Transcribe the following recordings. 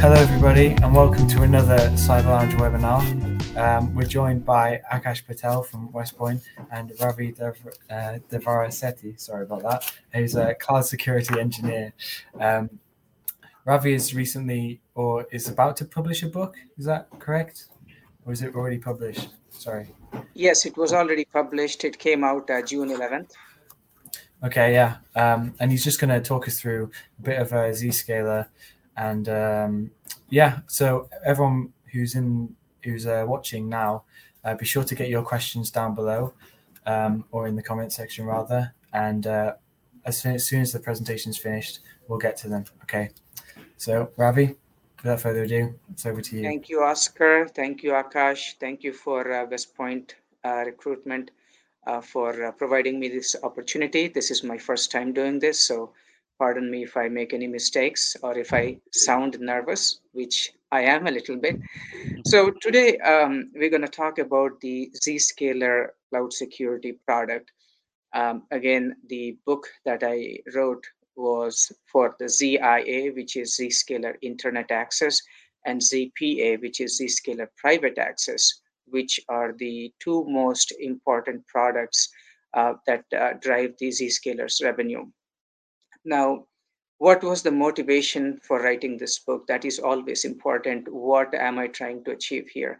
Hello, everybody, and welcome to another Cyber Lounge webinar. Um, we're joined by Akash Patel from West Point and Ravi Dev- uh, Devarasetty, sorry about that, who's a cloud security engineer. Um, Ravi is recently or is about to publish a book, is that correct? Or is it already published? Sorry. Yes, it was already published. It came out uh, June 11th. Okay, yeah. Um, and he's just going to talk us through a bit of a Zscaler and um, yeah, so everyone who's in who's uh, watching now, uh, be sure to get your questions down below um, or in the comment section rather. And uh, as, soon, as soon as the presentation is finished, we'll get to them. Okay. So Ravi, without further ado, it's over to you. Thank you, Oscar. Thank you, Akash. Thank you for uh, West Point uh, recruitment uh, for providing me this opportunity. This is my first time doing this, so pardon me if I make any mistakes or if I sound nervous, which I am a little bit. So today um, we're going to talk about the Zscaler cloud security product. Um, again, the book that I wrote was for the ZIA, which is Zscaler Internet Access, and ZPA, which is Zscaler Private Access, which are the two most important products uh, that uh, drive the Zscaler's revenue. Now, what was the motivation for writing this book? That is always important. What am I trying to achieve here?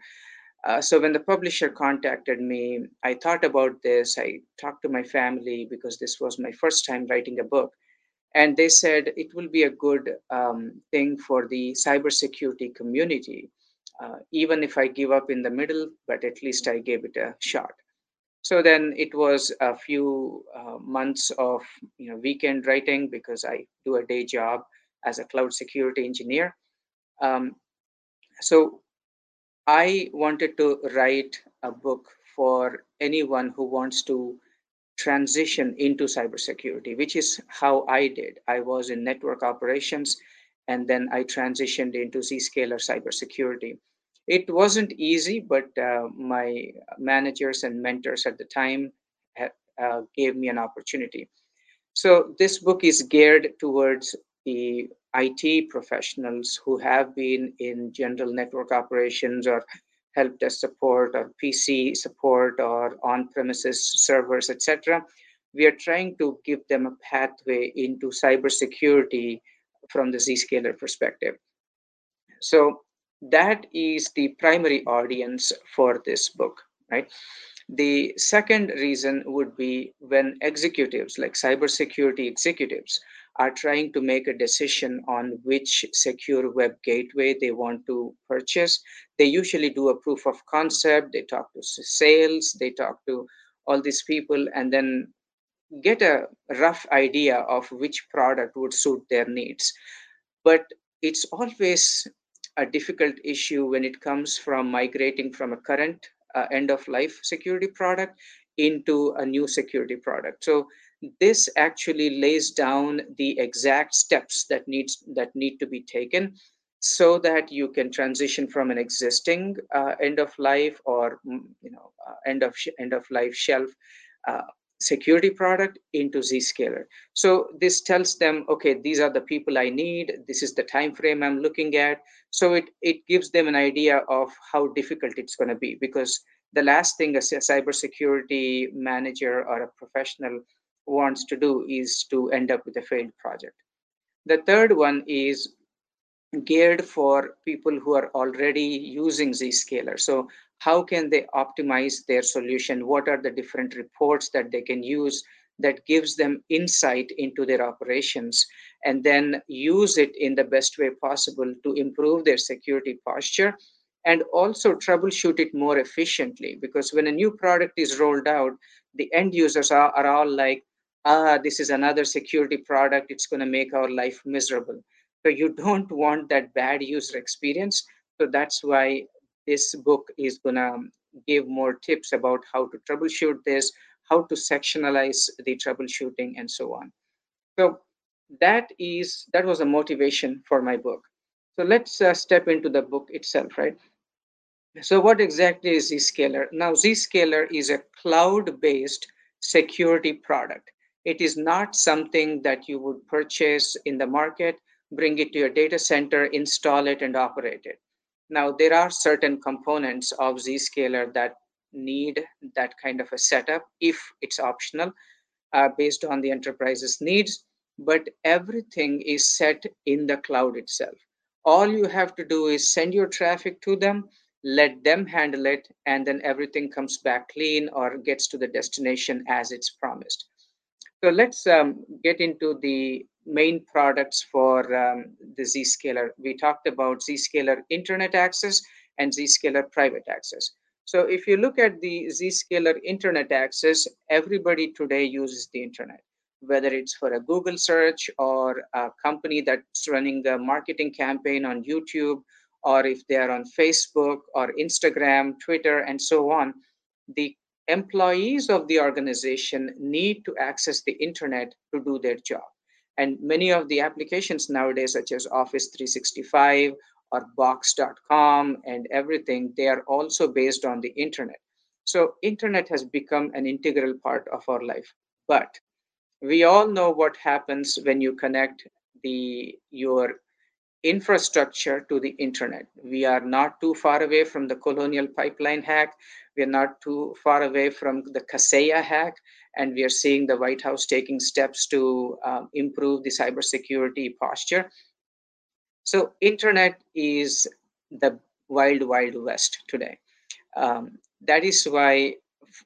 Uh, so when the publisher contacted me, I thought about this. I talked to my family because this was my first time writing a book, and they said it will be a good um, thing for the cybersecurity community, uh, even if I give up in the middle. But at least I gave it a shot so then it was a few uh, months of you know weekend writing because i do a day job as a cloud security engineer. Um, so i wanted to write a book for anyone who wants to transition into cybersecurity which is how i did. I was in network operations and then i transitioned into zscaler cybersecurity it wasn't easy, but uh, my managers and mentors at the time uh, gave me an opportunity. So this book is geared towards the IT professionals who have been in general network operations or help desk support or PC support or on-premises servers, etc. We are trying to give them a pathway into cybersecurity from the Zscaler perspective. So that is the primary audience for this book right? The second reason would be when executives like cybersecurity executives are trying to make a decision on which secure web gateway they want to purchase they usually do a proof of concept they talk to sales they talk to all these people and then get a rough idea of which product would suit their needs. But it's always a difficult issue when it comes from migrating from a current uh, end of life security product into a new security product. So this actually lays down the exact steps that needs that need to be taken so that you can transition from an existing uh, end of life or mm, you know uh, end of end of life shelf uh, security product into zscaler. So this tells them okay these are the people i need. This is the time frame i'm looking at. So it it gives them an idea of how difficult it's going to be because the last thing a cybersecurity manager or a professional wants to do is to end up with a failed project. The third one is geared for people who are already using zscaler. So how can they optimize their solution? What are the different reports that they can use that gives them insight into their operations and then use it in the best way possible to improve their security posture and also troubleshoot it more efficiently? Because when a new product is rolled out the end users are, are all like ah this is another security product. It's going to make our life miserable. So you don't want that bad user experience. So that's why this book is to give more tips about how to troubleshoot this, how to sectionalize the troubleshooting, and so on. So that is that was a motivation for my book. So let's uh, step into the book itself, right? So what exactly is Zscaler? Now Zscaler is a cloud-based security product. It is not something that you would purchase in the market bring it to your data center, install it, and operate it. Now, there are certain components of Zscaler that need that kind of a setup if it's optional uh, based on the enterprise's needs, but everything is set in the cloud itself. All you have to do is send your traffic to them, let them handle it, and then everything comes back clean or gets to the destination as it's promised. So let's um, get into the main products for um, the Zscaler. We talked about Zscaler Internet Access and Zscaler Private Access. So if you look at the Zscaler Internet Access, everybody today uses the internet, whether it's for a Google search or a company that's running a marketing campaign on YouTube, or if they are on Facebook or Instagram, Twitter, and so on. The employees of the organization need to access the internet to do their job. And many of the applications nowadays, such as Office 365 or Box.com and everything, they are also based on the internet. So internet has become an integral part of our life. But we all know what happens when you connect the your infrastructure to the internet. We are not too far away from the colonial pipeline hack. We are not too far away from the Kaseya hack. And we are seeing the White House taking steps to um, improve the cybersecurity posture. So internet is the wild, wild west today. Um, that is why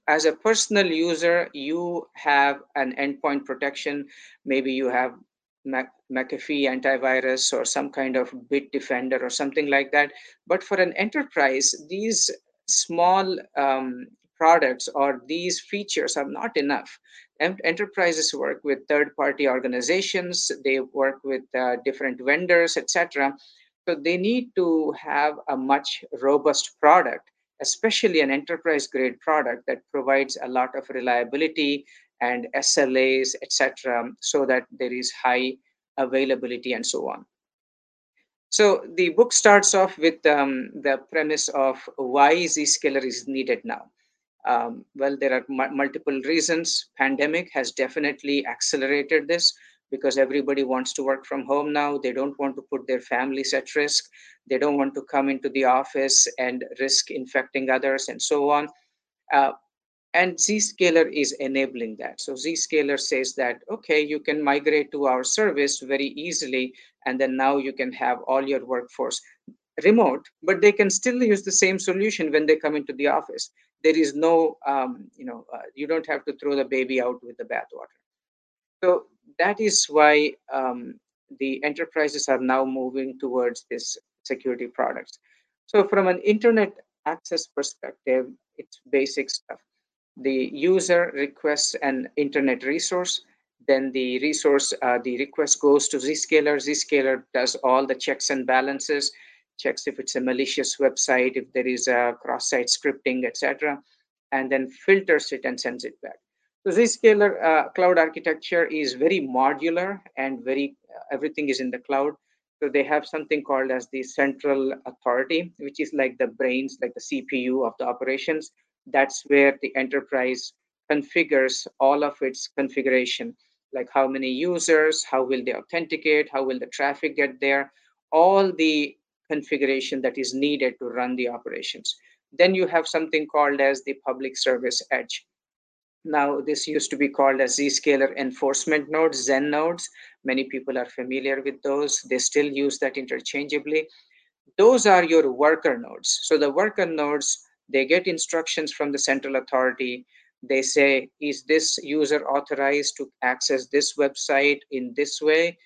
as a personal user, you have an endpoint protection. Maybe you have McAfee antivirus or some kind of Bitdefender or something like that. But for an enterprise, these small um, products or these features are not enough. Enterprises work with third-party organizations. They work with uh, different vendors, etc. So they need to have a much robust product, especially an enterprise-grade product that provides a lot of reliability and SLAs, etc., so that there is high availability and so on. So the book starts off with um, the premise of why Zscaler is needed now. Um, well, there are multiple reasons. Pandemic has definitely accelerated this because everybody wants to work from home now. They don't want to put their families at risk. They don't want to come into the office and risk infecting others and so on. Uh, and zscaler is enabling that so zscaler says that okay you can migrate to our service very easily and then now you can have all your workforce remote but they can still use the same solution when they come into the office there is no um, you know uh, you don't have to throw the baby out with the bathwater. So that is why um, the enterprises are now moving towards this security products. So from an internet access perspective it's basic stuff. The user requests an internet resource then the resource uh, the request goes to zscaler. Zscaler does all the checks and balances checks if it's a malicious website if there is a cross-site scripting etc and then filters it and sends it back. So zscaler uh, cloud architecture is very modular and very uh, everything is in the cloud. So they have something called as the central authority which is like the brains like the cpu of the operations. That's where the enterprise configures all of its configuration like how many users how will they authenticate how will the traffic get there. All the configuration that is needed to run the operations. Then you have something called as the public service edge. Now this used to be called as zscaler enforcement nodes zen nodes. Many people are familiar with those. They still use that interchangeably. Those are your worker nodes. So the worker nodes they get instructions from the central authority. They say is this user authorized to access this website in this way?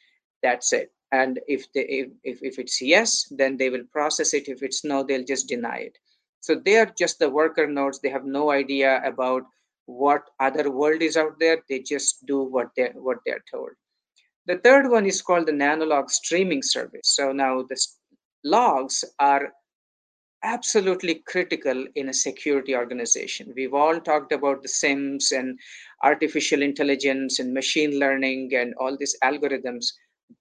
That's it and if they if, if, if it's yes then they will process it. If it's no they'll just deny it. So they are just the worker nodes. They have no idea about what other world is out there. They just do what they what they're told. The third one is called the nanolog streaming service. So now the logs are absolutely critical in a security organization. We've all talked about the SIMs and artificial intelligence and machine learning and all these algorithms,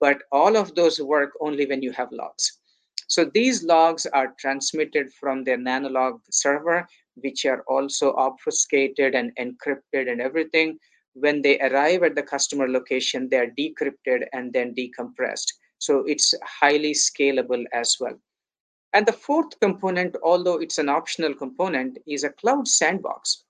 but all of those work only when you have logs. So these logs are transmitted from their nanolog server, which are also obfuscated and encrypted and everything. When they arrive at the customer location, they are decrypted and then decompressed So it's highly scalable as well. And the fourth component, although it's an optional component, is a cloud sandbox.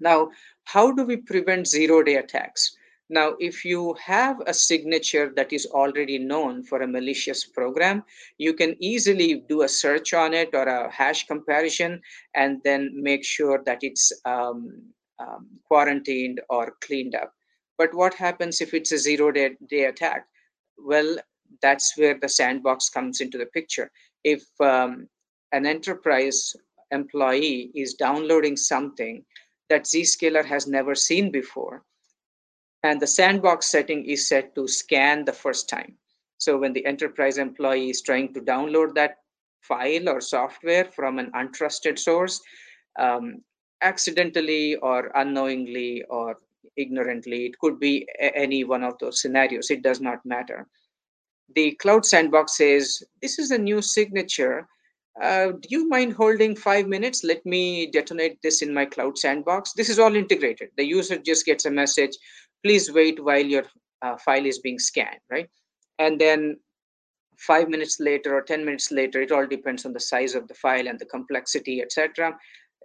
Now, how do we prevent zero day attacks? Now, if you have a signature that is already known for a malicious program, you can easily do a search on it or a hash comparison and then make sure that it's um, um, quarantined or cleaned up. But what happens if it's a zero day, day attack? Well, that's where the sandbox comes into the picture if um, an enterprise employee is downloading something that Zscaler has never seen before, and the sandbox setting is set to scan the first time. So when the enterprise employee is trying to download that file or software from an untrusted source, um, accidentally or unknowingly or ignorantly, it could be any one of those scenarios. It does not matter the Cloud Sandbox says, This is a new signature. Uh, do you mind holding five minutes? Let me detonate this in my Cloud Sandbox. This is all integrated. The user just gets a message, please wait while your uh, file is being scanned, right? And then five minutes later or 10 minutes later, it all depends on the size of the file and the complexity, etc.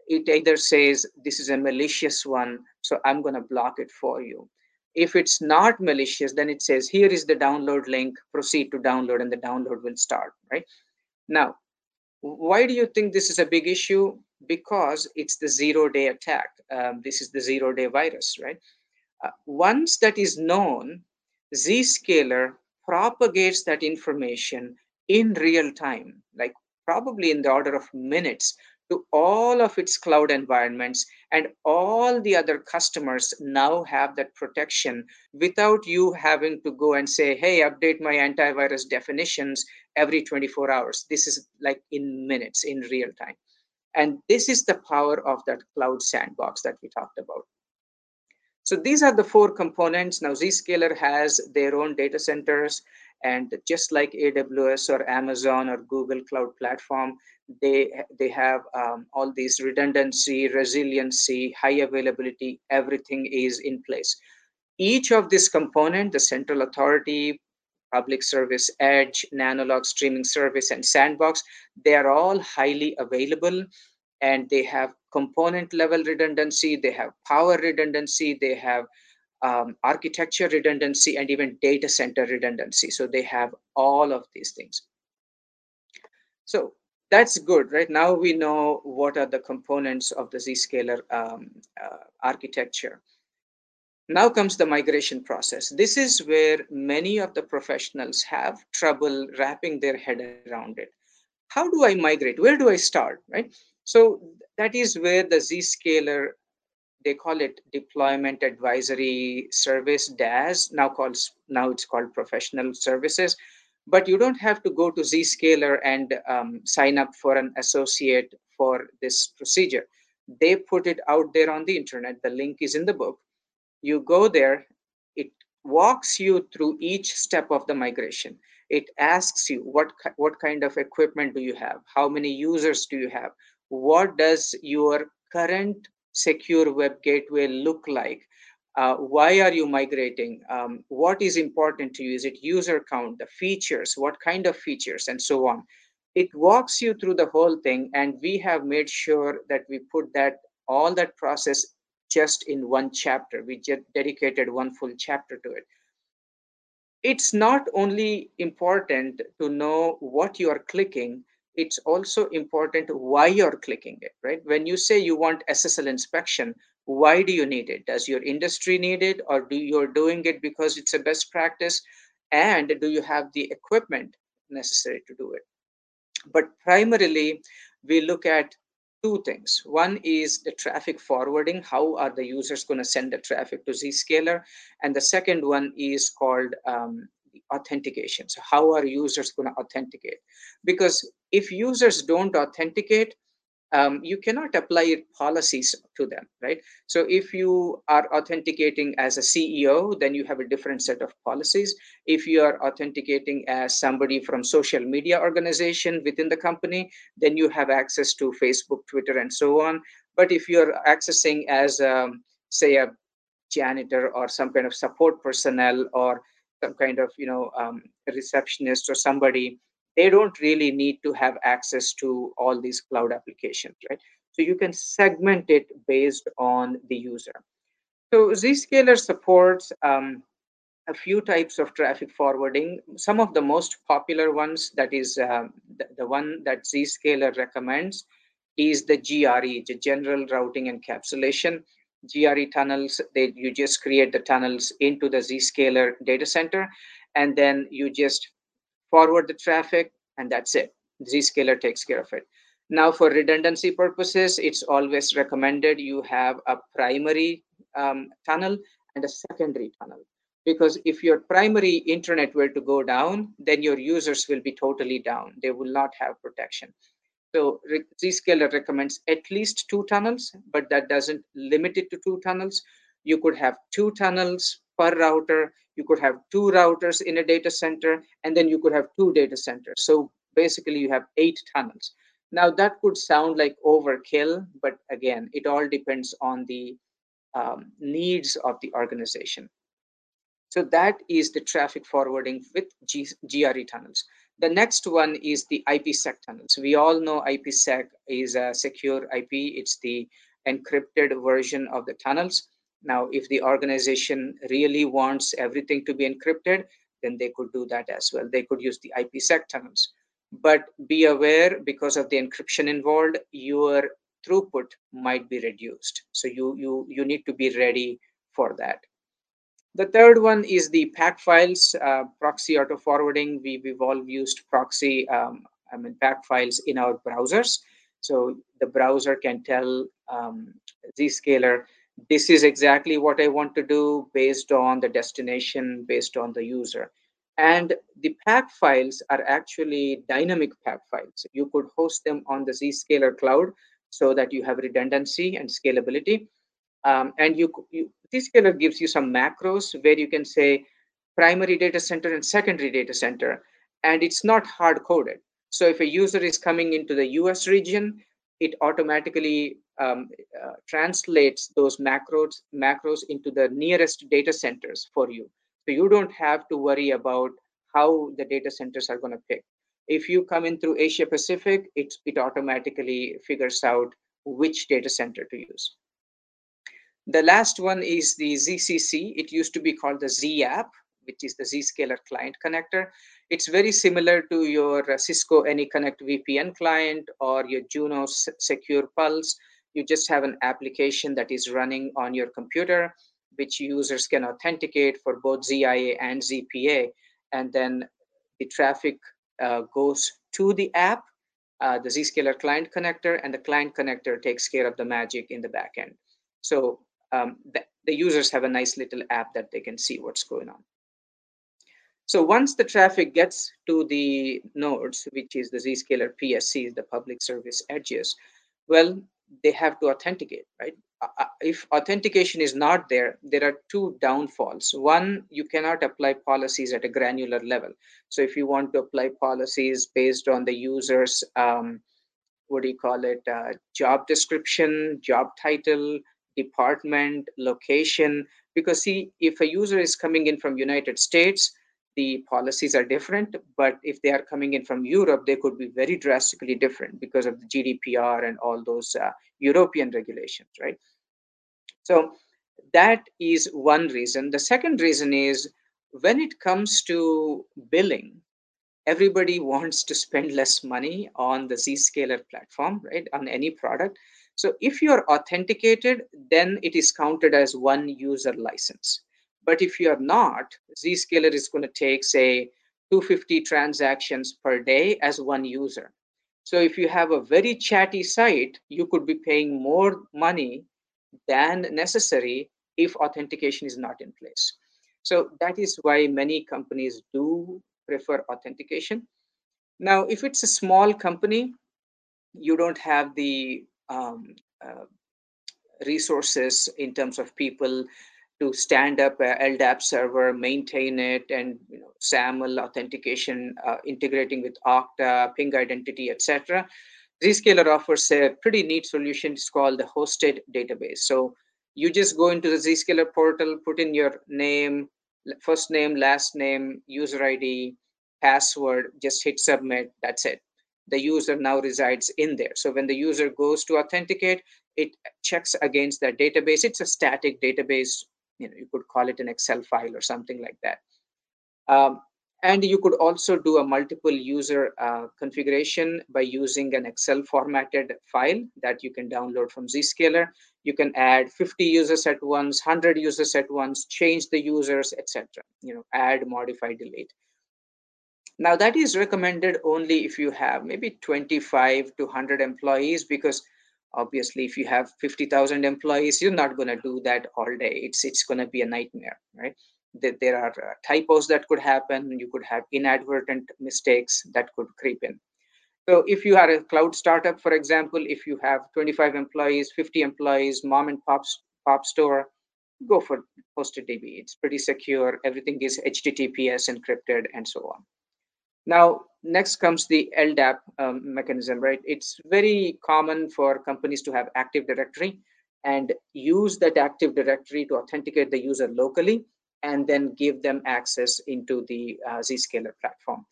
It either says, this is a malicious one, so I'm to block it for you. If it's not malicious, then it says, here is the download link, proceed to download, and the download will start, right? Now, why do you think this is a big issue? Because it's the zero day attack. Um, this is the zero day virus, right? Uh, once that is known, Zscaler propagates that information in real time, like probably in the order of minutes to all of its cloud environments and all the other customers now have that protection without you having to go and say hey update my antivirus definitions every 24 hours. This is like in minutes in real time. And this is the power of that cloud sandbox that we talked about so these are the four components. Now zscaler has their own data centers and just like aws or amazon or google cloud platform they they have um, all these redundancy resiliency high availability everything is in place. Each of this component the central authority public service edge nanolog streaming service and sandbox they are all highly available and they have component level redundancy they have power redundancy they have um, architecture redundancy and even data center redundancy so they have all of these things so that's good, right? Now we know what are the components of the Zscaler um, uh, architecture. Now comes the migration process. This is where many of the professionals have trouble wrapping their head around it. How do I migrate? Where do I start, right? So that is where the Zscaler, they call it Deployment Advisory Service, DAS, now calls now it's called Professional Services but you don't have to go to Zscaler and um, sign up for an associate for this procedure. They put it out there on the internet. The link is in the book. You go there, it walks you through each step of the migration. It asks you what, what kind of equipment do you have? How many users do you have? What does your current secure web gateway look like? uh, why are you migrating? Um, what is important to you? Is it user count the features what kind of features and so on? It walks you through the whole thing and we have made sure that we put that all that process just in one chapter. We just dedicated one full chapter to it. It's not only important to know what you are clicking it's also important why you're clicking it right? When you say you want ssl inspection why do you need it? Does your industry need it or do you're doing it because it's a best practice? And do you have the equipment necessary to do it? But primarily we look at two things. One is the traffic forwarding. How are the users going to send the traffic to zscaler? And the second one is called um, authentication so how are users going to authenticate because if users don't authenticate um, you cannot apply policies to them, right? So if you are authenticating as a CEO, then you have a different set of policies. If you are authenticating as somebody from social media organization within the company, then you have access to Facebook, Twitter, and so on. But if you're accessing as, um, say, a janitor or some kind of support personnel or some kind of you know um, receptionist or somebody they don't really need to have access to all these cloud applications right? So you can segment it based on the user. So zscaler supports um, a few types of traffic forwarding. Some of the most popular ones that is uh, the, the one that zscaler recommends is the gre the general routing encapsulation GRE tunnels, they, you just create the tunnels into the Zscaler data center, and then you just forward the traffic, and that's it. Zscaler takes care of it. Now, for redundancy purposes, it's always recommended you have a primary um, tunnel and a secondary tunnel. Because if your primary internet were to go down, then your users will be totally down. They will not have protection. So Zscaler recommends at least two tunnels, but that doesn't limit it to two tunnels. You could have two tunnels per router. You could have two routers in a data center, and then you could have two data centers. So basically, you have eight tunnels. Now, that could sound like overkill, but again, it all depends on the um, needs of the organization. So that is the traffic forwarding with G GRE tunnels. The next one is the IPsec tunnels. We all know IPsec is a secure IP. It's the encrypted version of the tunnels. Now, if the organization really wants everything to be encrypted, then they could do that as well. They could use the IPsec tunnels. But be aware, because of the encryption involved, your throughput might be reduced. So you, you, you need to be ready for that. The third one is the PAC files, uh, proxy auto forwarding. We, we've all used proxy, um, I mean, PAC files in our browsers. So the browser can tell um, Zscaler, this is exactly what I want to do based on the destination, based on the user. And the PAC files are actually dynamic PAC files. You could host them on the Zscaler cloud so that you have redundancy and scalability. Um, and you, you Zscaler gives you some macros where you can say primary data center and secondary data center, and it's not hard coded. So if a user is coming into the US region, it automatically um, uh, translates those macros macros into the nearest data centers for you. So you don't have to worry about how the data centers are going to pick. If you come in through Asia Pacific, it, it automatically figures out which data center to use. The last one is the ZCC. It used to be called the Z app, which is the Zscaler client connector. It's very similar to your uh, Cisco AnyConnect VPN client or your Juno Secure Pulse. You just have an application that is running on your computer, which users can authenticate for both ZIA and ZPA. And then the traffic uh, goes to the app, uh, the Zscaler client connector, and the client connector takes care of the magic in the backend. So um, the, the users have a nice little app that they can see what's going on. So once the traffic gets to the nodes, which is the Zscaler PSCs, the public service edges, well, they have to authenticate, right? Uh, uh, if authentication is not there, there are two downfalls. One, you cannot apply policies at a granular level. So if you want to apply policies based on the user's, um, what do you call it, uh, job description, job title, department, location. Because see, if a user is coming in from United States, the policies are different. But if they are coming in from Europe, they could be very drastically different because of the GDPR and all those uh, European regulations, right? So that is one reason. The second reason is when it comes to billing, everybody wants to spend less money on the Zscaler platform, right? On any product. So if you're authenticated, then it is counted as one user license. But if you're not, Zscaler is going to take, say, 250 transactions per day as one user. So if you have a very chatty site, you could be paying more money than necessary if authentication is not in place. So that is why many companies do prefer authentication. Now, if it's a small company, you don't have the um, uh, resources in terms of people to stand up a LDAP server, maintain it, and you know, SAML authentication, uh, integrating with Okta, Ping Identity, etc. Zscaler offers a pretty neat solution. It's called the hosted database. So you just go into the Zscaler portal, put in your name, first name, last name, user ID, password, just hit submit, that's it. The user now resides in there. So when the user goes to authenticate, it checks against that database. It's a static database. You know, you could call it an Excel file or something like that. Um, and you could also do a multiple user uh, configuration by using an Excel formatted file that you can download from Zscaler. You can add 50 users at once, 100 users at once, change the users, etc. You know, add, modify, delete. Now that is recommended only if you have maybe 25 to 100 employees because obviously if you have 50,000 employees, you're not going to do that all day. It's, it's going to be a nightmare, right? there are uh, typos that could happen. You could have inadvertent mistakes that could creep in. So if you are a cloud startup for example if you have 25 employees 50 employees mom and pop pop store go for hosted db it's pretty secure. Everything is https encrypted and so on now next comes the ldap um, mechanism right it's very common for companies to have active directory and use that active directory to authenticate the user locally and then give them access into the uh, Zscaler platform.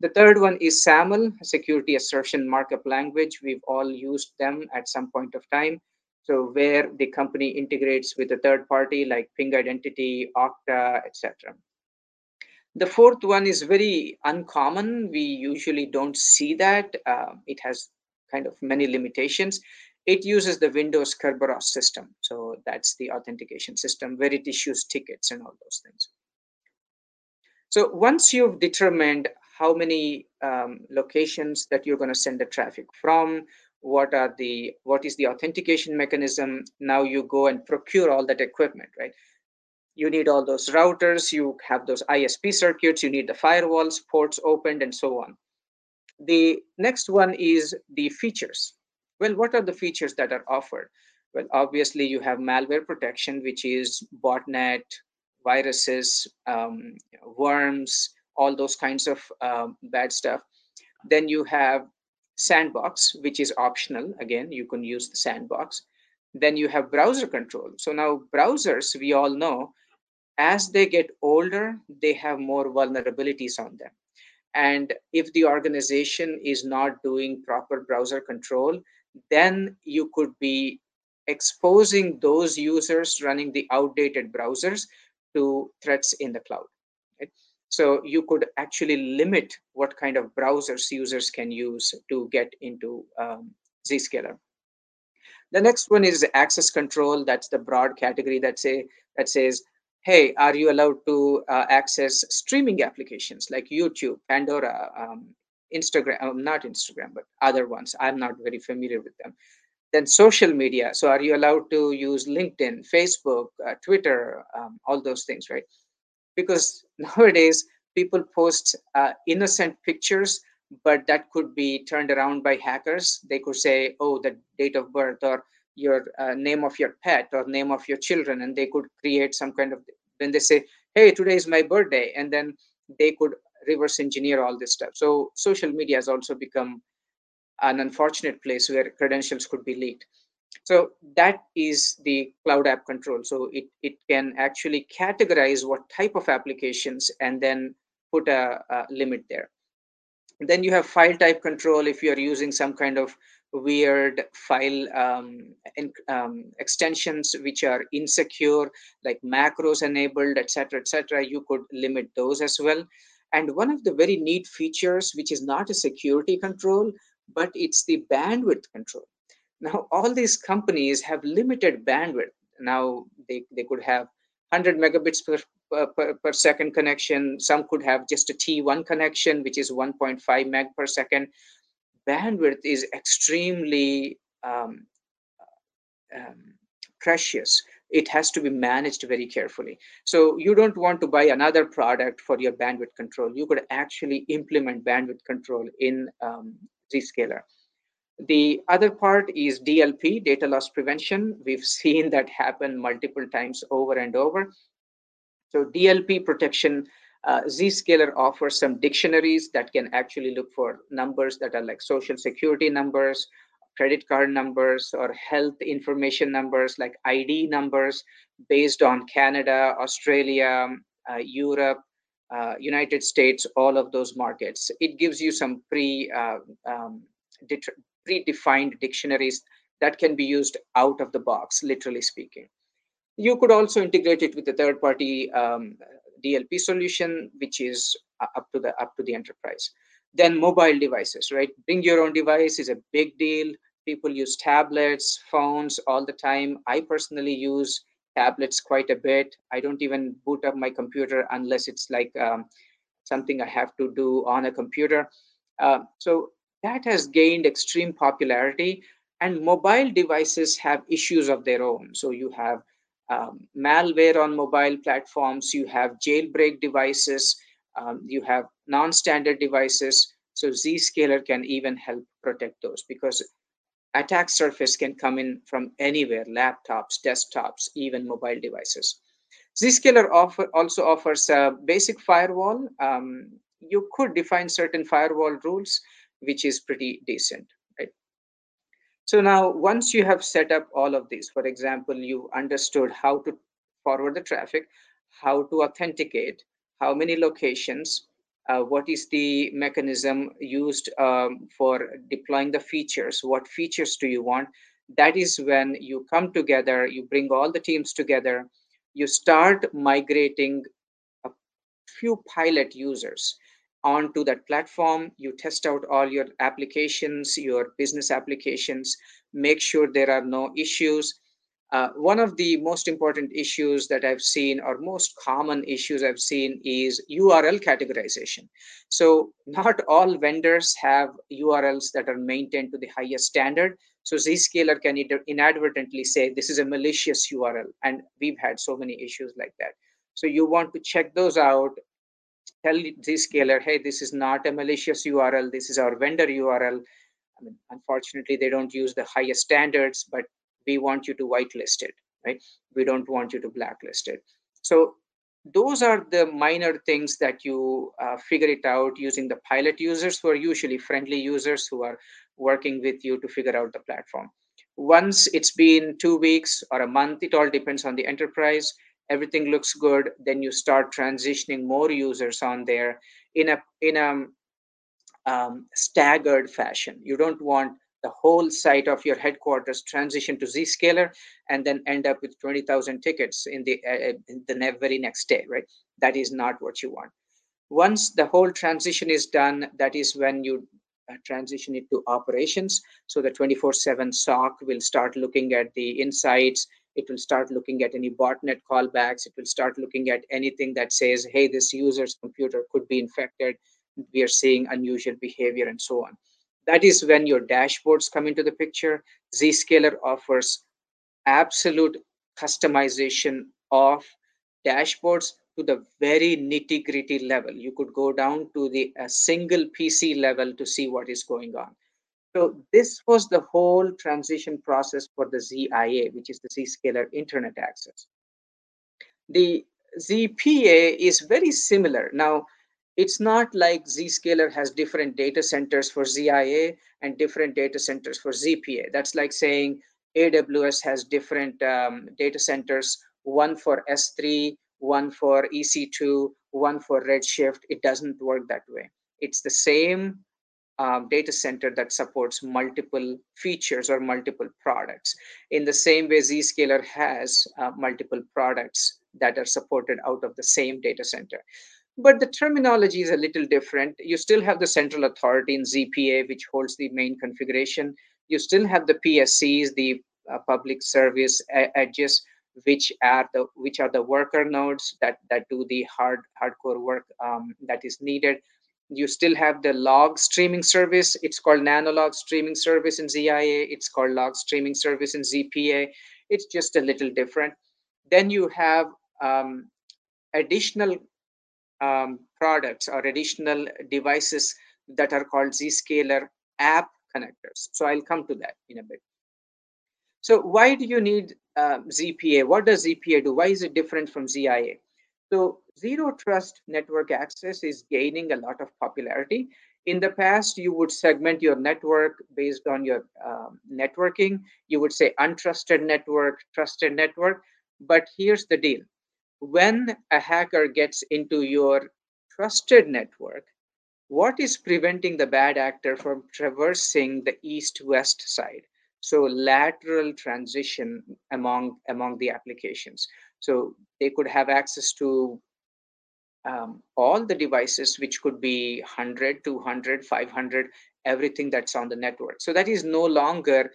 The third one is SAML, Security Assertion Markup Language. We've all used them at some point of time. So where the company integrates with a third party like Ping Identity, Okta, etc. The fourth one is very uncommon. We usually don't see that. Uh, it has kind of many limitations it uses the Windows Kerberos system. So that's the authentication system where it issues tickets and all those things. So once you've determined how many um, locations that you're going to send the traffic from, what are the what is the authentication mechanism, now you go and procure all that equipment, right? You need all those routers, you have those ISP circuits, you need the firewalls, ports opened, and so on. The next one is the features well, what are the features that are offered? Well, obviously you have malware protection, which is botnet, viruses, um, worms, all those kinds of um, bad stuff. Then you have sandbox, which is optional. Again, you can use the sandbox. Then you have browser control. So now browsers, we all know, as they get older, they have more vulnerabilities on them. And if the organization is not doing proper browser control, then you could be exposing those users running the outdated browsers to threats in the cloud. Right? So you could actually limit what kind of browsers users can use to get into um, Zscaler. The next one is access control. That's the broad category that say that says, hey, are you allowed to uh, access streaming applications like YouTube, Pandora, um, Instagram, um, not Instagram, but other ones. I'm not very familiar with them. Then social media. So are you allowed to use LinkedIn, Facebook, uh, Twitter, um, all those things, right? Because nowadays people post uh, innocent pictures, but that could be turned around by hackers. They could say, oh, the date of birth or your uh, name of your pet or name of your children, and they could create some kind of. When they say, hey, today is my birthday, and then they could reverse engineer all this stuff. So social media has also become an unfortunate place where credentials could be leaked. So that is the cloud app control. So it, it can actually categorize what type of applications and then put a, a limit there. Then you have file type control if you're using some kind of weird file um, in, um, extensions which are insecure, like macros enabled, etc., etc. You could limit those as well. And one of the very neat features, which is not a security control, but it's the bandwidth control. Now, all these companies have limited bandwidth. Now, they, they could have 100 megabits per, per, per second connection. Some could have just a T1 connection, which is 1.5 meg per second. Bandwidth is extremely um, um, precious it has to be managed very carefully. So you don't want to buy another product for your bandwidth control. You could actually implement bandwidth control in um, Zscaler. The other part is DLP, data loss prevention. We've seen that happen multiple times over and over. So DLP protection, uh, Zscaler offers some dictionaries that can actually look for numbers that are like social security numbers, credit card numbers or health information numbers like ID numbers based on Canada, Australia, uh, Europe, uh, United States, all of those markets. It gives you some pre uh, um, predefined dictionaries that can be used out of the box, literally speaking. You could also integrate it with a third-party um, DLP solution, which is up to the up to the enterprise. Then mobile devices, right? Bring your own device is a big deal. People use tablets, phones all the time. I personally use tablets quite a bit. I don't even boot up my computer unless it's like um, something I have to do on a computer. Uh, so that has gained extreme popularity, and mobile devices have issues of their own. So you have um, malware on mobile platforms, you have jailbreak devices, um, you have non-standard devices. So Zscaler can even help protect those because attack surface can come in from anywhere, laptops, desktops, even mobile devices. Zscaler offer, also offers a basic firewall. Um, you could define certain firewall rules, which is pretty decent. So now once you have set up all of these, for example, you understood how to forward the traffic, how to authenticate, how many locations, uh, what is the mechanism used um, for deploying the features, what features do you want, that is when you come together, you bring all the teams together, you start migrating a few pilot users onto that platform. You test out all your applications, your business applications, make sure there are no issues. Uh, one of the most important issues that I've seen, or most common issues I've seen, is URL categorization. So, not all vendors have URLs that are maintained to the highest standard. So, Zscaler can inadvertently say this is a malicious URL, and we've had so many issues like that. So, you want to check those out, tell Zscaler, hey, this is not a malicious URL. This is our vendor URL. I mean, unfortunately, they don't use the highest standards, but we want you to whitelist it, right? We don't want you to blacklist it. So those are the minor things that you uh, figure it out using the pilot users who are usually friendly users who are working with you to figure out the platform. Once it's been two weeks or a month, it all depends on the enterprise everything looks good then you start transitioning more users on there in a in a um, staggered fashion. You don't want the whole site of your headquarters transition to zscaler and then end up with 20000 tickets in the uh, in the very next day right? That is not what you want. Once the whole transition is done that is when you uh, transition it to operations. So the 24 7 soc will start looking at the insights it will start looking at any botnet callbacks it will start looking at anything that says hey this user's computer could be infected we are seeing unusual behavior and so on. That is when your dashboards come into the picture. Zscaler offers absolute customization of dashboards to the very nitty gritty level. You could go down to the single pc level to see what is going on so this was the whole transition process for the ZIA, which is the Zscaler Internet Access. The ZPA is very similar. Now, it's not like Zscaler has different data centers for ZIA and different data centers for ZPA. That's like saying AWS has different um, data centers, one for S3, one for EC2, one for Redshift. It doesn't work that way. It's the same um, data center that supports multiple features or multiple products. In the same way, Zscaler has uh, multiple products that are supported out of the same data center. But the terminology is a little different. You still have the central authority in ZPA, which holds the main configuration. You still have the PSCs, the uh, public service edges, which are the which are the worker nodes that that do the hard hardcore work um, that is needed you still have the log streaming service. It's called Nanolog streaming service in ZIA. It's called log streaming service in ZPA. It's just a little different. Then you have um, additional um, products or additional devices that are called Zscaler app connectors. So I'll come to that in a bit. So why do you need uh, ZPA? What does ZPA do? Why is it different from ZIA? So zero trust network access is gaining a lot of popularity. In the past, you would segment your network based on your um, networking. You would say untrusted network, trusted network. But here's the deal when a hacker gets into your trusted network, what is preventing the bad actor from traversing the east-west side? So lateral transition among among the applications. So they could have access to um, all the devices, which could be 100, 200, 500, everything that's on the network. So that is no longer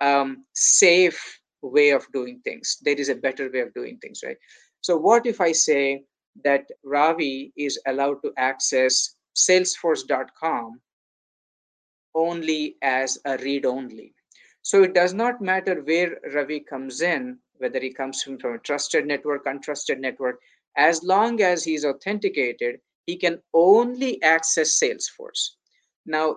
um, safe way of doing things. There is a better way of doing things, right? So what if I say that Ravi is allowed to access salesforce.com only as a read only. So it does not matter where Ravi comes in, whether he comes from, from a trusted network, untrusted network, as long as he's authenticated, he can only access Salesforce. Now,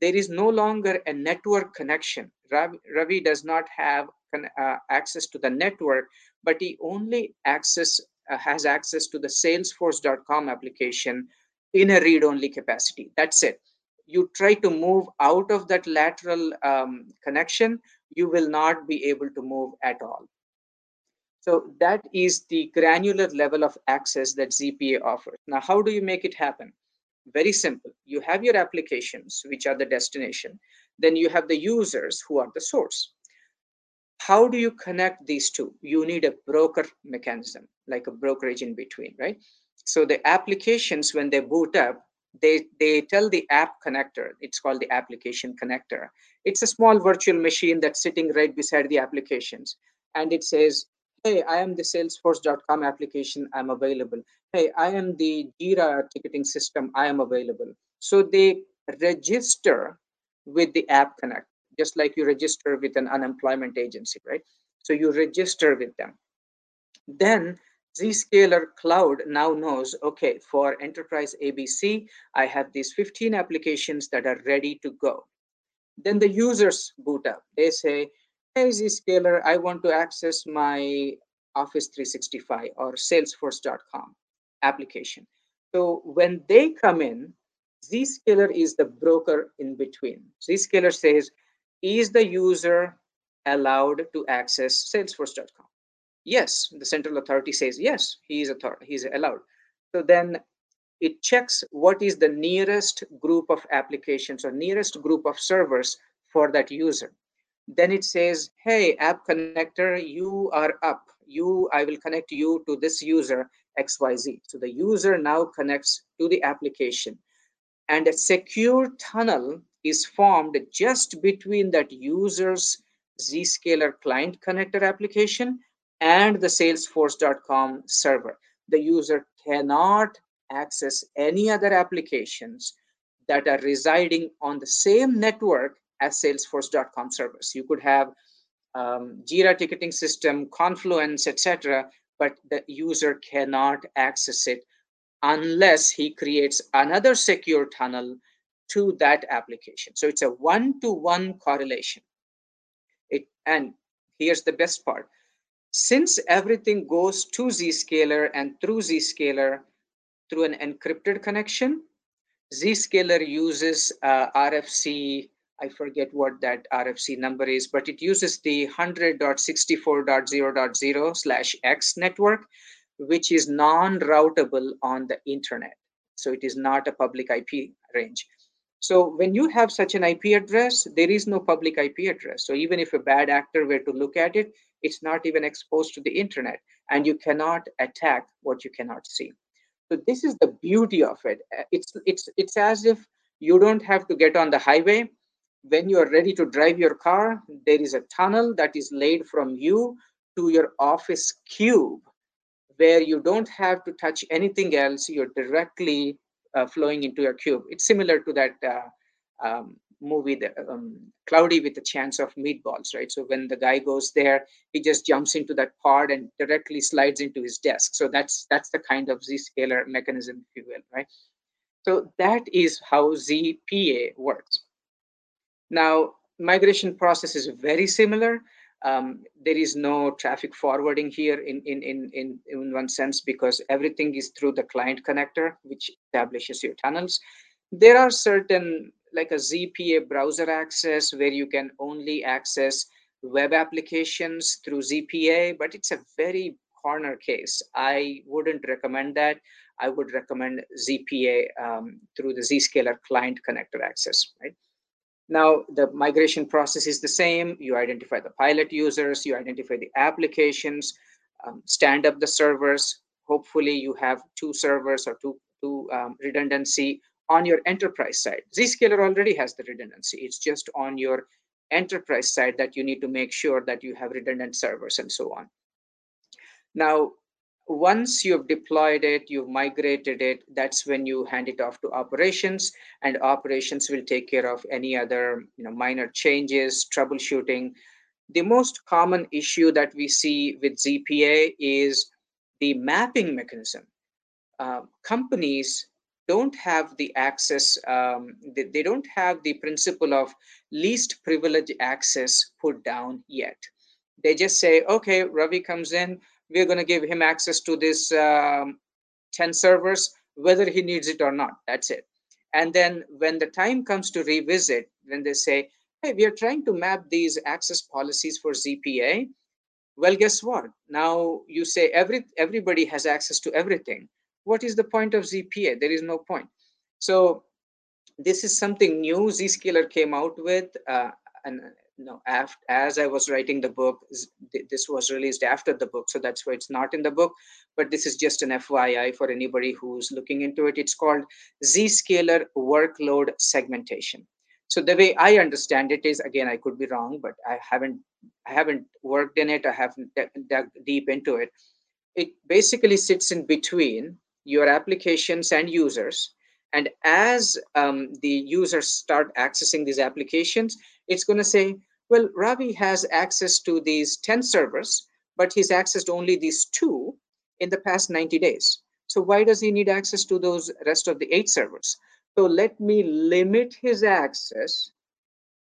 there is no longer a network connection. Ravi, does not have uh, access to the network, but he only access uh, has access to the Salesforce.com application in a read-only capacity. That's it. You try to move out of that lateral um, connection, you will not be able to move at all. So that is the granular level of access that ZPA offers. Now, how do you make it happen? Very simple. You have your applications, which are the destination. Then you have the users who are the source. How do you connect these two? You need a broker mechanism, like a brokerage in between, right? So the applications, when they boot up, they, they tell the app connector, it's called the application connector. It's a small virtual machine that's sitting right beside the applications. And it says, hey, I am the salesforce.com application, I'm available. Hey, I am the Jira ticketing system, I am available. So they register with the app connect, just like you register with an unemployment agency, right? So you register with them. Then Zscaler Cloud now knows, okay, for enterprise ABC, I have these 15 applications that are ready to go. Then the users boot up. They say, Zscaler, I want to access my Office 365 or Salesforce.com application. So when they come in, Zscaler is the broker in between. Zscaler says, is the user allowed to access Salesforce.com? Yes, the central authority says yes, he is author- he is allowed. So then it checks what is the nearest group of applications or nearest group of servers for that user then it says hey app connector you are up. You i will connect you to this user xyz so the user now connects to the application. And a secure tunnel is formed just between that user's zscaler client connector application and the salesforce.com server. The user cannot access any other applications that are residing on the same network as salesforce.com service You could have um, Jira ticketing system, Confluence, etc., but the user cannot access it unless he creates another secure tunnel to that application. So it's a one-to-one correlation. It and here's the best part. Since everything goes to Zscaler and through Zscaler through an encrypted connection, Zscaler uses uh, RFC I forget what that RFC number is, but it uses the 100.64.0.0 slash X network, which is non-routable on the internet. So it is not a public IP range. So when you have such an IP address, there is no public IP address. So even if a bad actor were to look at it, it's not even exposed to the internet and you cannot attack what you cannot see. So this is the beauty of it. It's, it's, it's as if you don't have to get on the highway when you are ready to drive your car, there is a tunnel that is laid from you to your office cube where you don't have to touch anything else. You're directly uh, flowing into your cube. It's similar to that uh, um, movie, the, um, Cloudy with a Chance of Meatballs, right? So when the guy goes there, he just jumps into that pod and directly slides into his desk. So that's that's the kind of Zscaler mechanism, if you will, right? So that is how ZPA works. Now, migration process is very similar. Um, there is no traffic forwarding here in, in, in, in, in one sense because everything is through the client connector, which establishes your tunnels. There are certain, like a ZPA browser access where you can only access web applications through ZPA, but it's a very corner case. I wouldn't recommend that. I would recommend ZPA um, through the Zscaler client connector access, right? Now, the migration process is the same. You identify the pilot users, you identify the applications, um, stand up the servers. Hopefully, you have two servers or two, two um, redundancy on your enterprise side. Zscaler already has the redundancy. It's just on your enterprise side that you need to make sure that you have redundant servers and so on. Now, once you've deployed it, you've migrated it, that's when you hand it off to operations and operations will take care of any other you know, minor changes, troubleshooting. The most common issue that we see with ZPA is the mapping mechanism. Uh, companies don't have the access, um, they, they don't have the principle of least privilege access put down yet. They just say, okay, Ravi comes in, we're going to give him access to this um, 10 servers, whether he needs it or not. That's it. And then when the time comes to revisit, when they say, hey, we are trying to map these access policies for ZPA, well, guess what? Now you say every everybody has access to everything. What is the point of ZPA? There is no point. So this is something new Zscaler came out with, uh, no after, as i was writing the book this was released after the book so that's why it's not in the book. But this is just an fyi for anybody who's looking into it. It's called zscaler workload segmentation. So the way i understand it is again i could be wrong but i haven't i haven't worked in it. I haven't dug deep into it. It basically sits in between your applications and users. And as um, the users start accessing these applications, it's going to say, well, Ravi has access to these 10 servers, but he's accessed only these two in the past 90 days. So why does he need access to those rest of the eight servers? So let me limit his access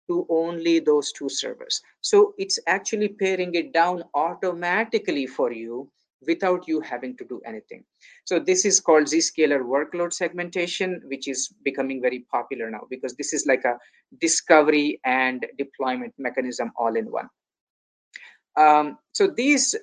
to only those two servers. So it's actually paring it down automatically for you without you having to do anything. So this is called Zscaler workload segmentation, which is becoming very popular now because this is like a discovery and deployment mechanism all in one. Um, so these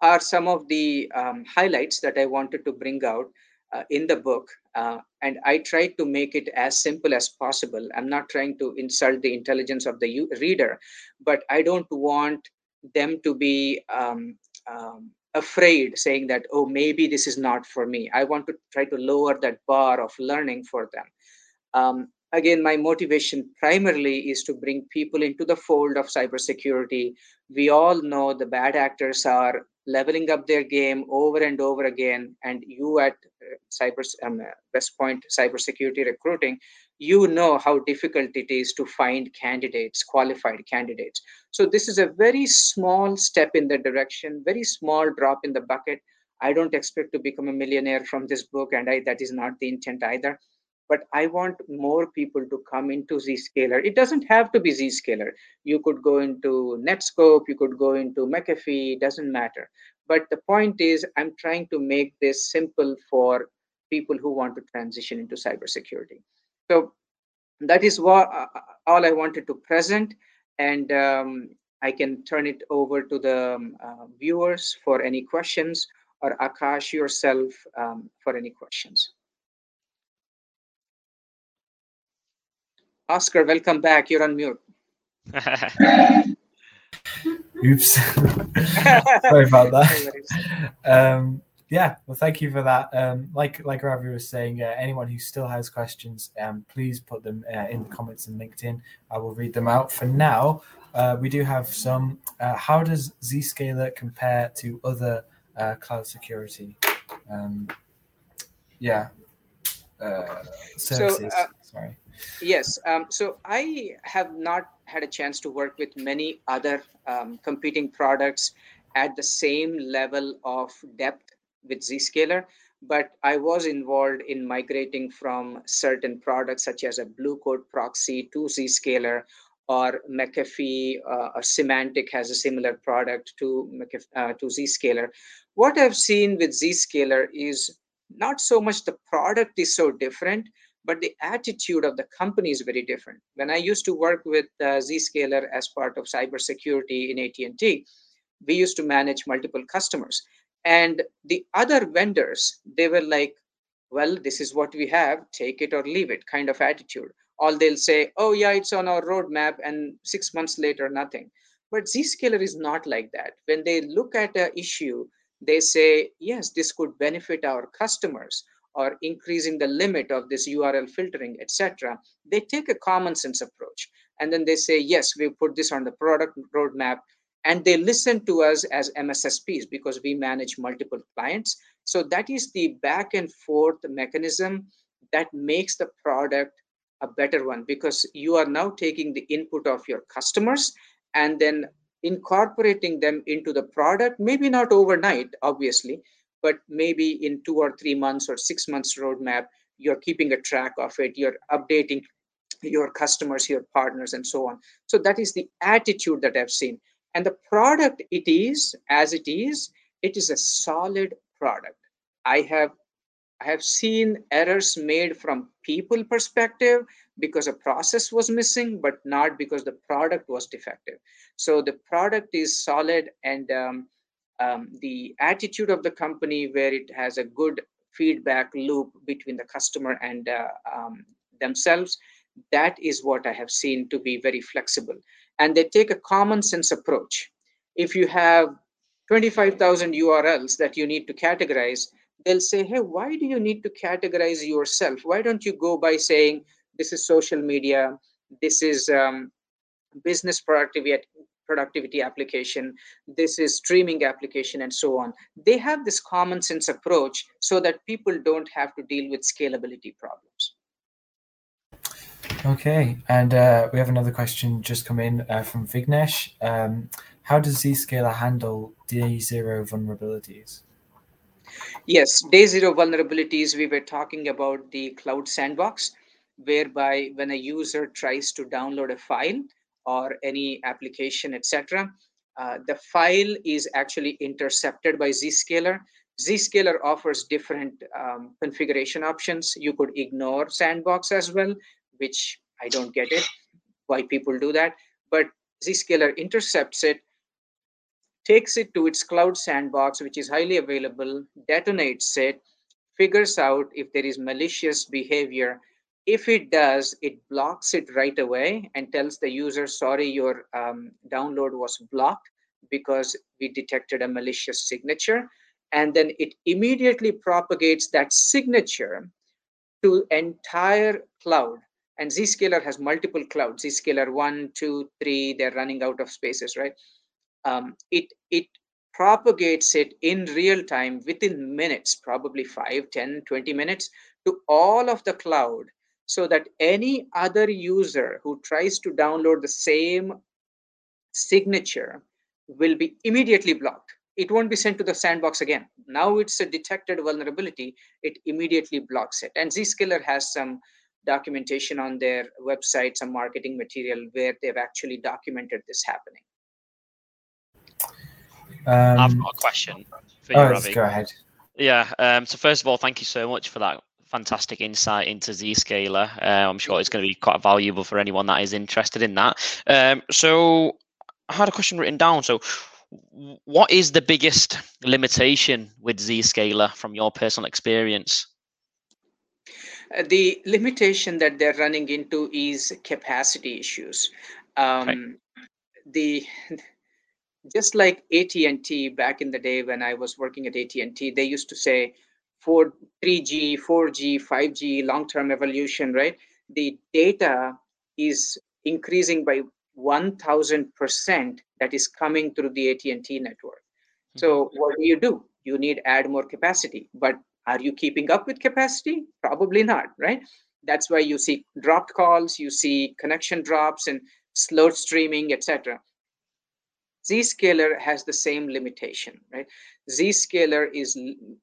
are some of the um, highlights that I wanted to bring out uh, in the book. Uh, and I tried to make it as simple as possible. I'm not trying to insult the intelligence of the reader, but I don't want them to be um, um afraid saying that oh maybe this is not for me. I want to try to lower that bar of learning for them. Um, again my motivation primarily is to bring people into the fold of cybersecurity. We all know the bad actors are leveling up their game over and over again and you at uh, cyber um, west point cybersecurity recruiting you know how difficult it is to find candidates, qualified candidates. So this is a very small step in the direction, very small drop in the bucket. I don't expect to become a millionaire from this book, and I, that is not the intent either. But I want more people to come into Zscaler. It doesn't have to be Zscaler. You could go into Netskope, you could go into McAfee, doesn't matter. But the point is, I'm trying to make this simple for people who want to transition into cybersecurity. So that is what uh, uh, all I wanted to present, and um, I can turn it over to the um, uh, viewers for any questions, or Akash yourself um, for any questions. Oscar, welcome back. You're on mute. Oops. Sorry about that. Yeah, well, thank you for that. Um, like like Ravi was saying, uh, anyone who still has questions, um, please put them uh, in the comments in LinkedIn. I will read them out. For now, uh, we do have some. Uh, how does Zscaler compare to other uh, cloud security? Um, yeah, uh, services. So, Sorry. Yes. Um, so I have not had a chance to work with many other um, competing products at the same level of depth with Zscaler, but I was involved in migrating from certain products such as a Blue Coat proxy to Zscaler or McAfee uh, or Symantec has a similar product to, McAfee, uh, to Zscaler. What I've seen with Zscaler is not so much the product is so different, but the attitude of the company is very different. When I used to work with uh, Zscaler as part of cybersecurity in AT&T, we used to manage multiple customers And the other vendors, they were like, well, this is what we have, take it or leave it kind of attitude. All they'll say, oh, yeah, it's on our roadmap, and six months later, nothing. But Zscaler is not like that. When they look at an issue, they say, yes, this could benefit our customers or increasing the limit of this URL filtering, etc. They take a common sense approach. And then they say, yes, we put this on the product roadmap. And they listen to us as MSSPs because we manage multiple clients. So that is the back and forth mechanism that makes the product a better one because you are now taking the input of your customers and then incorporating them into the product. Maybe not overnight obviously but maybe in two or three months or six months roadmap you're keeping a track of it. You're updating your customers your partners and so on. So that is the attitude that i've seen and the product it is as it is it is a solid product i have i have seen errors made from people perspective because a process was missing, but not because the product was defective. So the product is solid, and um, um, the attitude of the company, where it has a good feedback loop between the customer and uh, um, themselves, that is what I have seen to be very flexible. And they take a common sense approach. If you have 25,000 URLs that you need to categorize, they'll say, hey, why do you need to categorize yourself? Why don't you go by saying, this is social media this is um, business productivity productivity application this is streaming application and so on they have this common sense approach so that people don't have to deal with scalability problems okay and uh, we have another question just come in uh, from vignesh um, how does zscaler handle day zero vulnerabilities yes day zero vulnerabilities we were talking about the cloud sandbox whereby when a user tries to download a file or any application, etc., uh, the file is actually intercepted by Zscaler. Zscaler offers different um, configuration options. You could ignore sandbox as well, which I don't get it, why people do that. But Zscaler intercepts it, takes it to its cloud sandbox, which is highly available, detonates it, figures out if there is malicious behavior, if it does, it blocks it right away and tells the user, sorry, your um, download was blocked because we detected a malicious signature. And then it immediately propagates that signature to entire cloud. And Zscaler has multiple clouds, Zscaler 1, 2, 3, they're running out of spaces, right? Um, it, it propagates it in real time within minutes, probably 5, 10, 20 minutes to all of the cloud so that any other user who tries to download the same signature will be immediately blocked. It won't be sent to the sandbox again. Now it's a detected vulnerability, it immediately blocks it. And Zscaler has some documentation on their website, some marketing material where they've actually documented this happening. Um, I've got a question for you, oh, Ravi. Go ahead. Yeah. Um, so first of all, thank you so much for that fantastic insight into Zscaler. Uh, I'm sure it's going to be quite valuable for anyone that is interested in that. Um, so I had a question written down. So what is the biggest limitation with Zscaler from your personal experience? The limitation that they're running into is capacity issues. Um, okay. The just like AT&T back in the day when I was working at AT&T, they used to say, 4, 3G, 4G, 5G, long-term evolution, right? The data is increasing by 1000% that is coming through the AT&T network. Mm-hmm. So what do you do? You need add more capacity, but are you keeping up with capacity? Probably not, right? That's why you see dropped calls, you see connection drops and slow streaming, etc. Zscaler has the same limitation, right? Zscaler is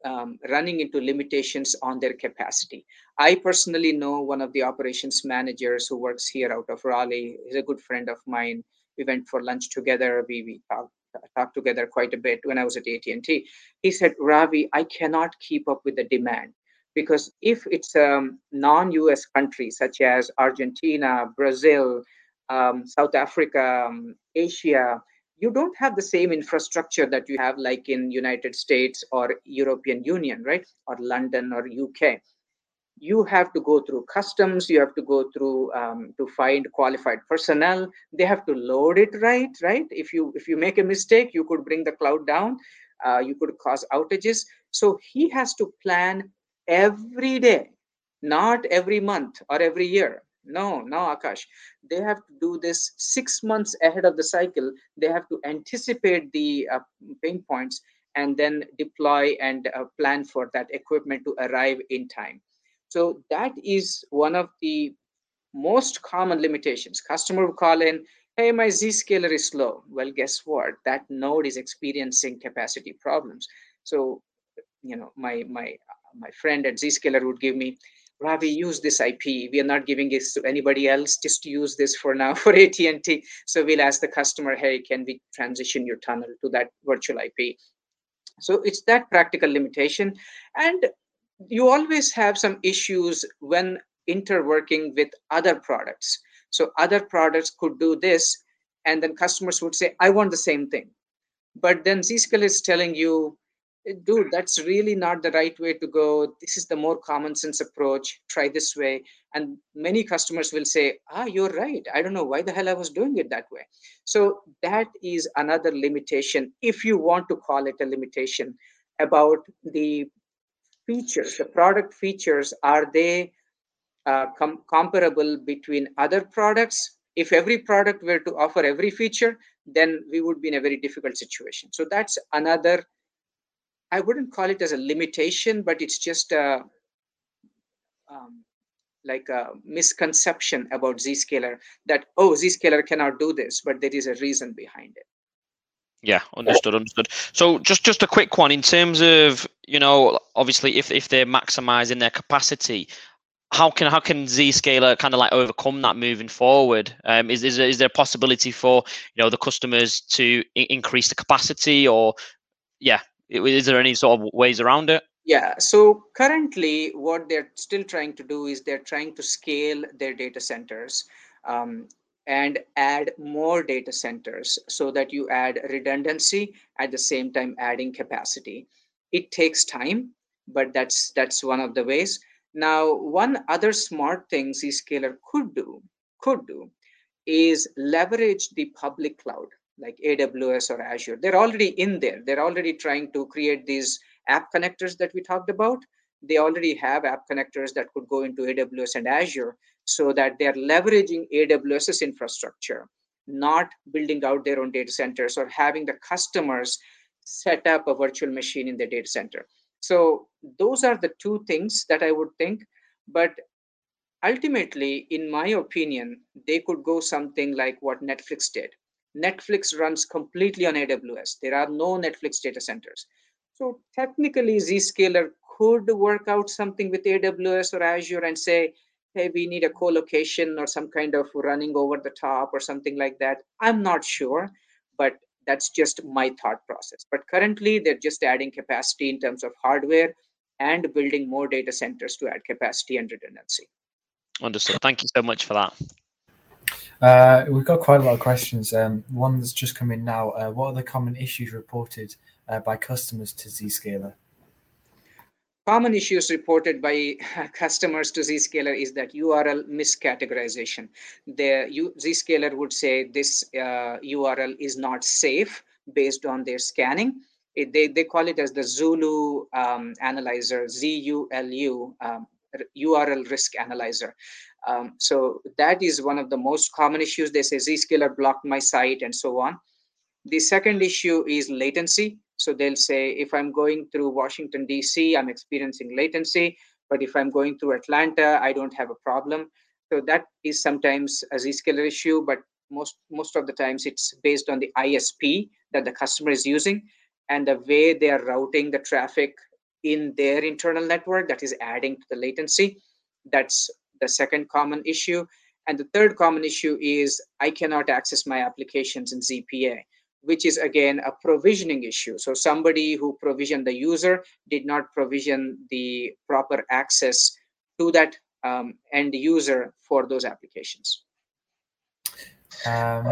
um, running into limitations on their capacity. I personally know one of the operations managers who works here out of Raleigh. He's a good friend of mine. We went for lunch together. We, we talked, talked together quite a bit when I was at AT&T. He said, Ravi, I cannot keep up with the demand because if it's a um, non-US country such as Argentina, Brazil, um, South Africa, um, Asia, you don't have the same infrastructure that you have like in united states or european union right or london or uk you have to go through customs you have to go through um, to find qualified personnel. They have to load it right right? If you if you make a mistake you could bring the cloud down uh, you could cause outages. So he has to plan every day not every month or every year. No no akash. They have to do this six months ahead of the cycle. They have to anticipate the uh, pain points and then deploy and uh, plan for that equipment to arrive in time so that is one of the most common limitations. Customer will call in, hey, my Zscaler is slow. Well, guess what? That node is experiencing capacity problems. So, you know, my my my friend at Zscaler would give me, Ravi, use this IP. We are not giving it to anybody else. Just use this for now for AT&T. So we'll ask the customer, hey, can we transition your tunnel to that virtual IP? So it's that practical limitation. And you always have some issues when interworking with other products. So other products could do this, and then customers would say, I want the same thing. But then Zscaler is telling you, dude, that's really not the right way to go. This is the more common sense approach. Try this way. And many customers will say, ah, you're right. I don't know why the hell I was doing it that way. So that is another limitation, if you want to call it a limitation, about the features, the product features, are they uh, com comparable between other products? If every product were to offer every feature, then we would be in a very difficult situation. So that's another, I wouldn't call it as a limitation, but it's just a, um, like a misconception about Zscaler that, oh, Zscaler cannot do this, but there is a reason behind it. Yeah, understood, understood. So just just a quick one in terms of you know obviously if if they're maximizing their capacity, how can how can Zscaler kind of like overcome that moving forward? Um, is is is there a possibility for you know the customers to I- increase the capacity or yeah, is there any sort of ways around it? Yeah, so currently what they're still trying to do is they're trying to scale their data centers. Um, and add more data centers so that you add redundancy at the same time adding capacity. It takes time but that's that's one of the ways. Now one other smart thing zscaler could do could do is leverage the public cloud like aws or azure. They're already in there. They're already trying to create these app connectors that we talked about. They already have app connectors that could go into aws and azure so that they're leveraging AWS's infrastructure, not building out their own data centers or having the customers set up a virtual machine in the data center. So those are the two things that I would think. But ultimately, in my opinion, they could go something like what Netflix did. Netflix runs completely on AWS. There are no Netflix data centers. So technically, Zscaler could work out something with AWS or Azure and say, hey, we need a co-location or some kind of running over the top or something like that. I'm not sure, but that's just my thought process. But currently, they're just adding capacity in terms of hardware and building more data centers to add capacity and redundancy. Understood. Thank you so much for that. Uh, we've got quite a lot of questions. Um, one that's just come in now. Uh, what are the common issues reported uh, by customers to Zscaler? Common issues reported by customers to Zscaler is that URL miscategorization. The Zscaler would say this uh, URL is not safe based on their scanning. It, they, they call it as the Zulu um, analyzer, Z-U-L-U, um, URL risk analyzer. Um, so that is one of the most common issues. They say Zscaler blocked my site and so on. The second issue is latency. So they'll say, if I'm going through Washington, D.C., I'm experiencing latency. But if I'm going through Atlanta, I don't have a problem. So that is sometimes a Zscaler issue, but most, most of the times it's based on the ISP that the customer is using and the way they are routing the traffic in their internal network that is adding to the latency. That's the second common issue. And the third common issue is I cannot access my applications in ZPA which is again a provisioning issue. So somebody who provisioned the user did not provision the proper access to that um, end user for those applications. Um,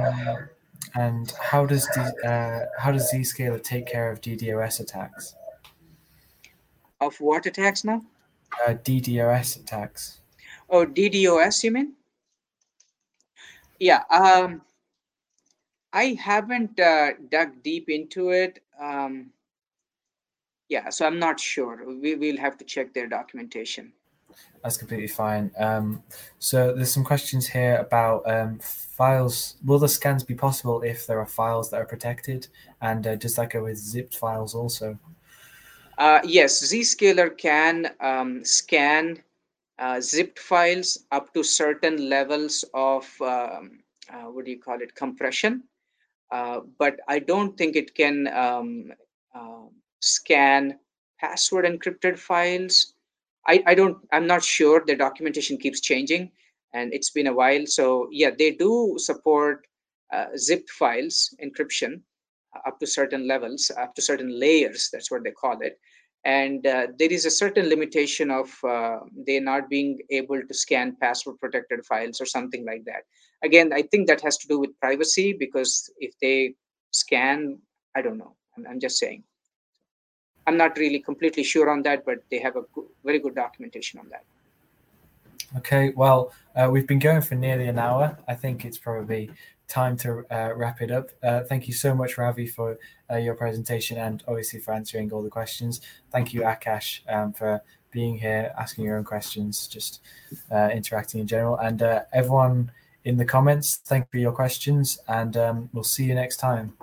And how does D, uh, how does Zscaler take care of DDoS attacks? Of what attacks now? Uh, DDoS attacks. Oh, DDoS, you mean? Yeah. Um, I haven't uh, dug deep into it. Um, yeah, so I'm not sure. We will have to check their documentation. That's completely fine. Um, so there's some questions here about um, files. Will the scans be possible if there are files that are protected? And uh, does that go with zipped files also? Uh, yes, Zscaler can um, scan uh, zipped files up to certain levels of um, uh, what do you call it compression, uh, but I don't think it can um, uh, scan password encrypted files. I, I don't. I'm not sure. The documentation keeps changing, and it's been a while. So yeah, they do support uh, zipped files encryption up to certain levels, up to certain layers. That's what they call it and uh, there is a certain limitation of uh, they not being able to scan password protected files or something like that again i think that has to do with privacy because if they scan i don't know i'm, I'm just saying i'm not really completely sure on that but they have a very good documentation on that okay well uh, we've been going for nearly an hour i think it's probably time to uh, wrap it up. Uh, thank you so much, Ravi, for uh, your presentation and obviously for answering all the questions. Thank you, Akash, um, for being here, asking your own questions, just uh, interacting in general. And uh, everyone in the comments, thank you for your questions, and um, we'll see you next time.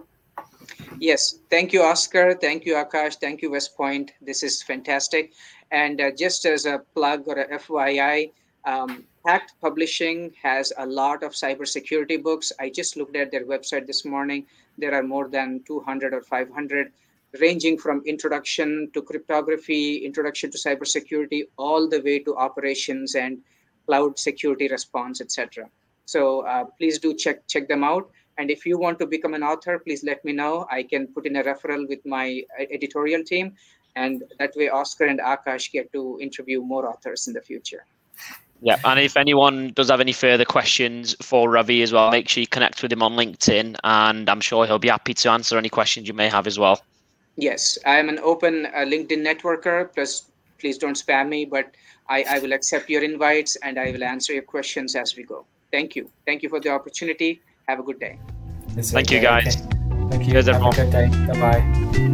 Yes, thank you, Oscar. Thank you, Akash. Thank you, West Point. This is fantastic. And uh, just as a plug or a FYI, um, Packt Publishing has a lot of cybersecurity books. I just looked at their website this morning. There are more than 200 or 500, ranging from introduction to cryptography, introduction to cybersecurity, all the way to operations and cloud security response, etc. So uh, please do check check them out. And if you want to become an author, please let me know. I can put in a referral with my uh, editorial team, and that way Oscar and Akash get to interview more authors in the future. Yeah, and if anyone does have any further questions for Ravi as well, make sure you connect with him on LinkedIn, and I'm sure he'll be happy to answer any questions you may have as well. Yes, I am an open uh, LinkedIn networker. Plus, please don't spam me, but I, I will accept your invites and I will answer your questions as we go. Thank you. Thank you for the opportunity. Have a good day. Thank you, guys. Thank you. Cheers, everyone. Have a good day. Bye bye.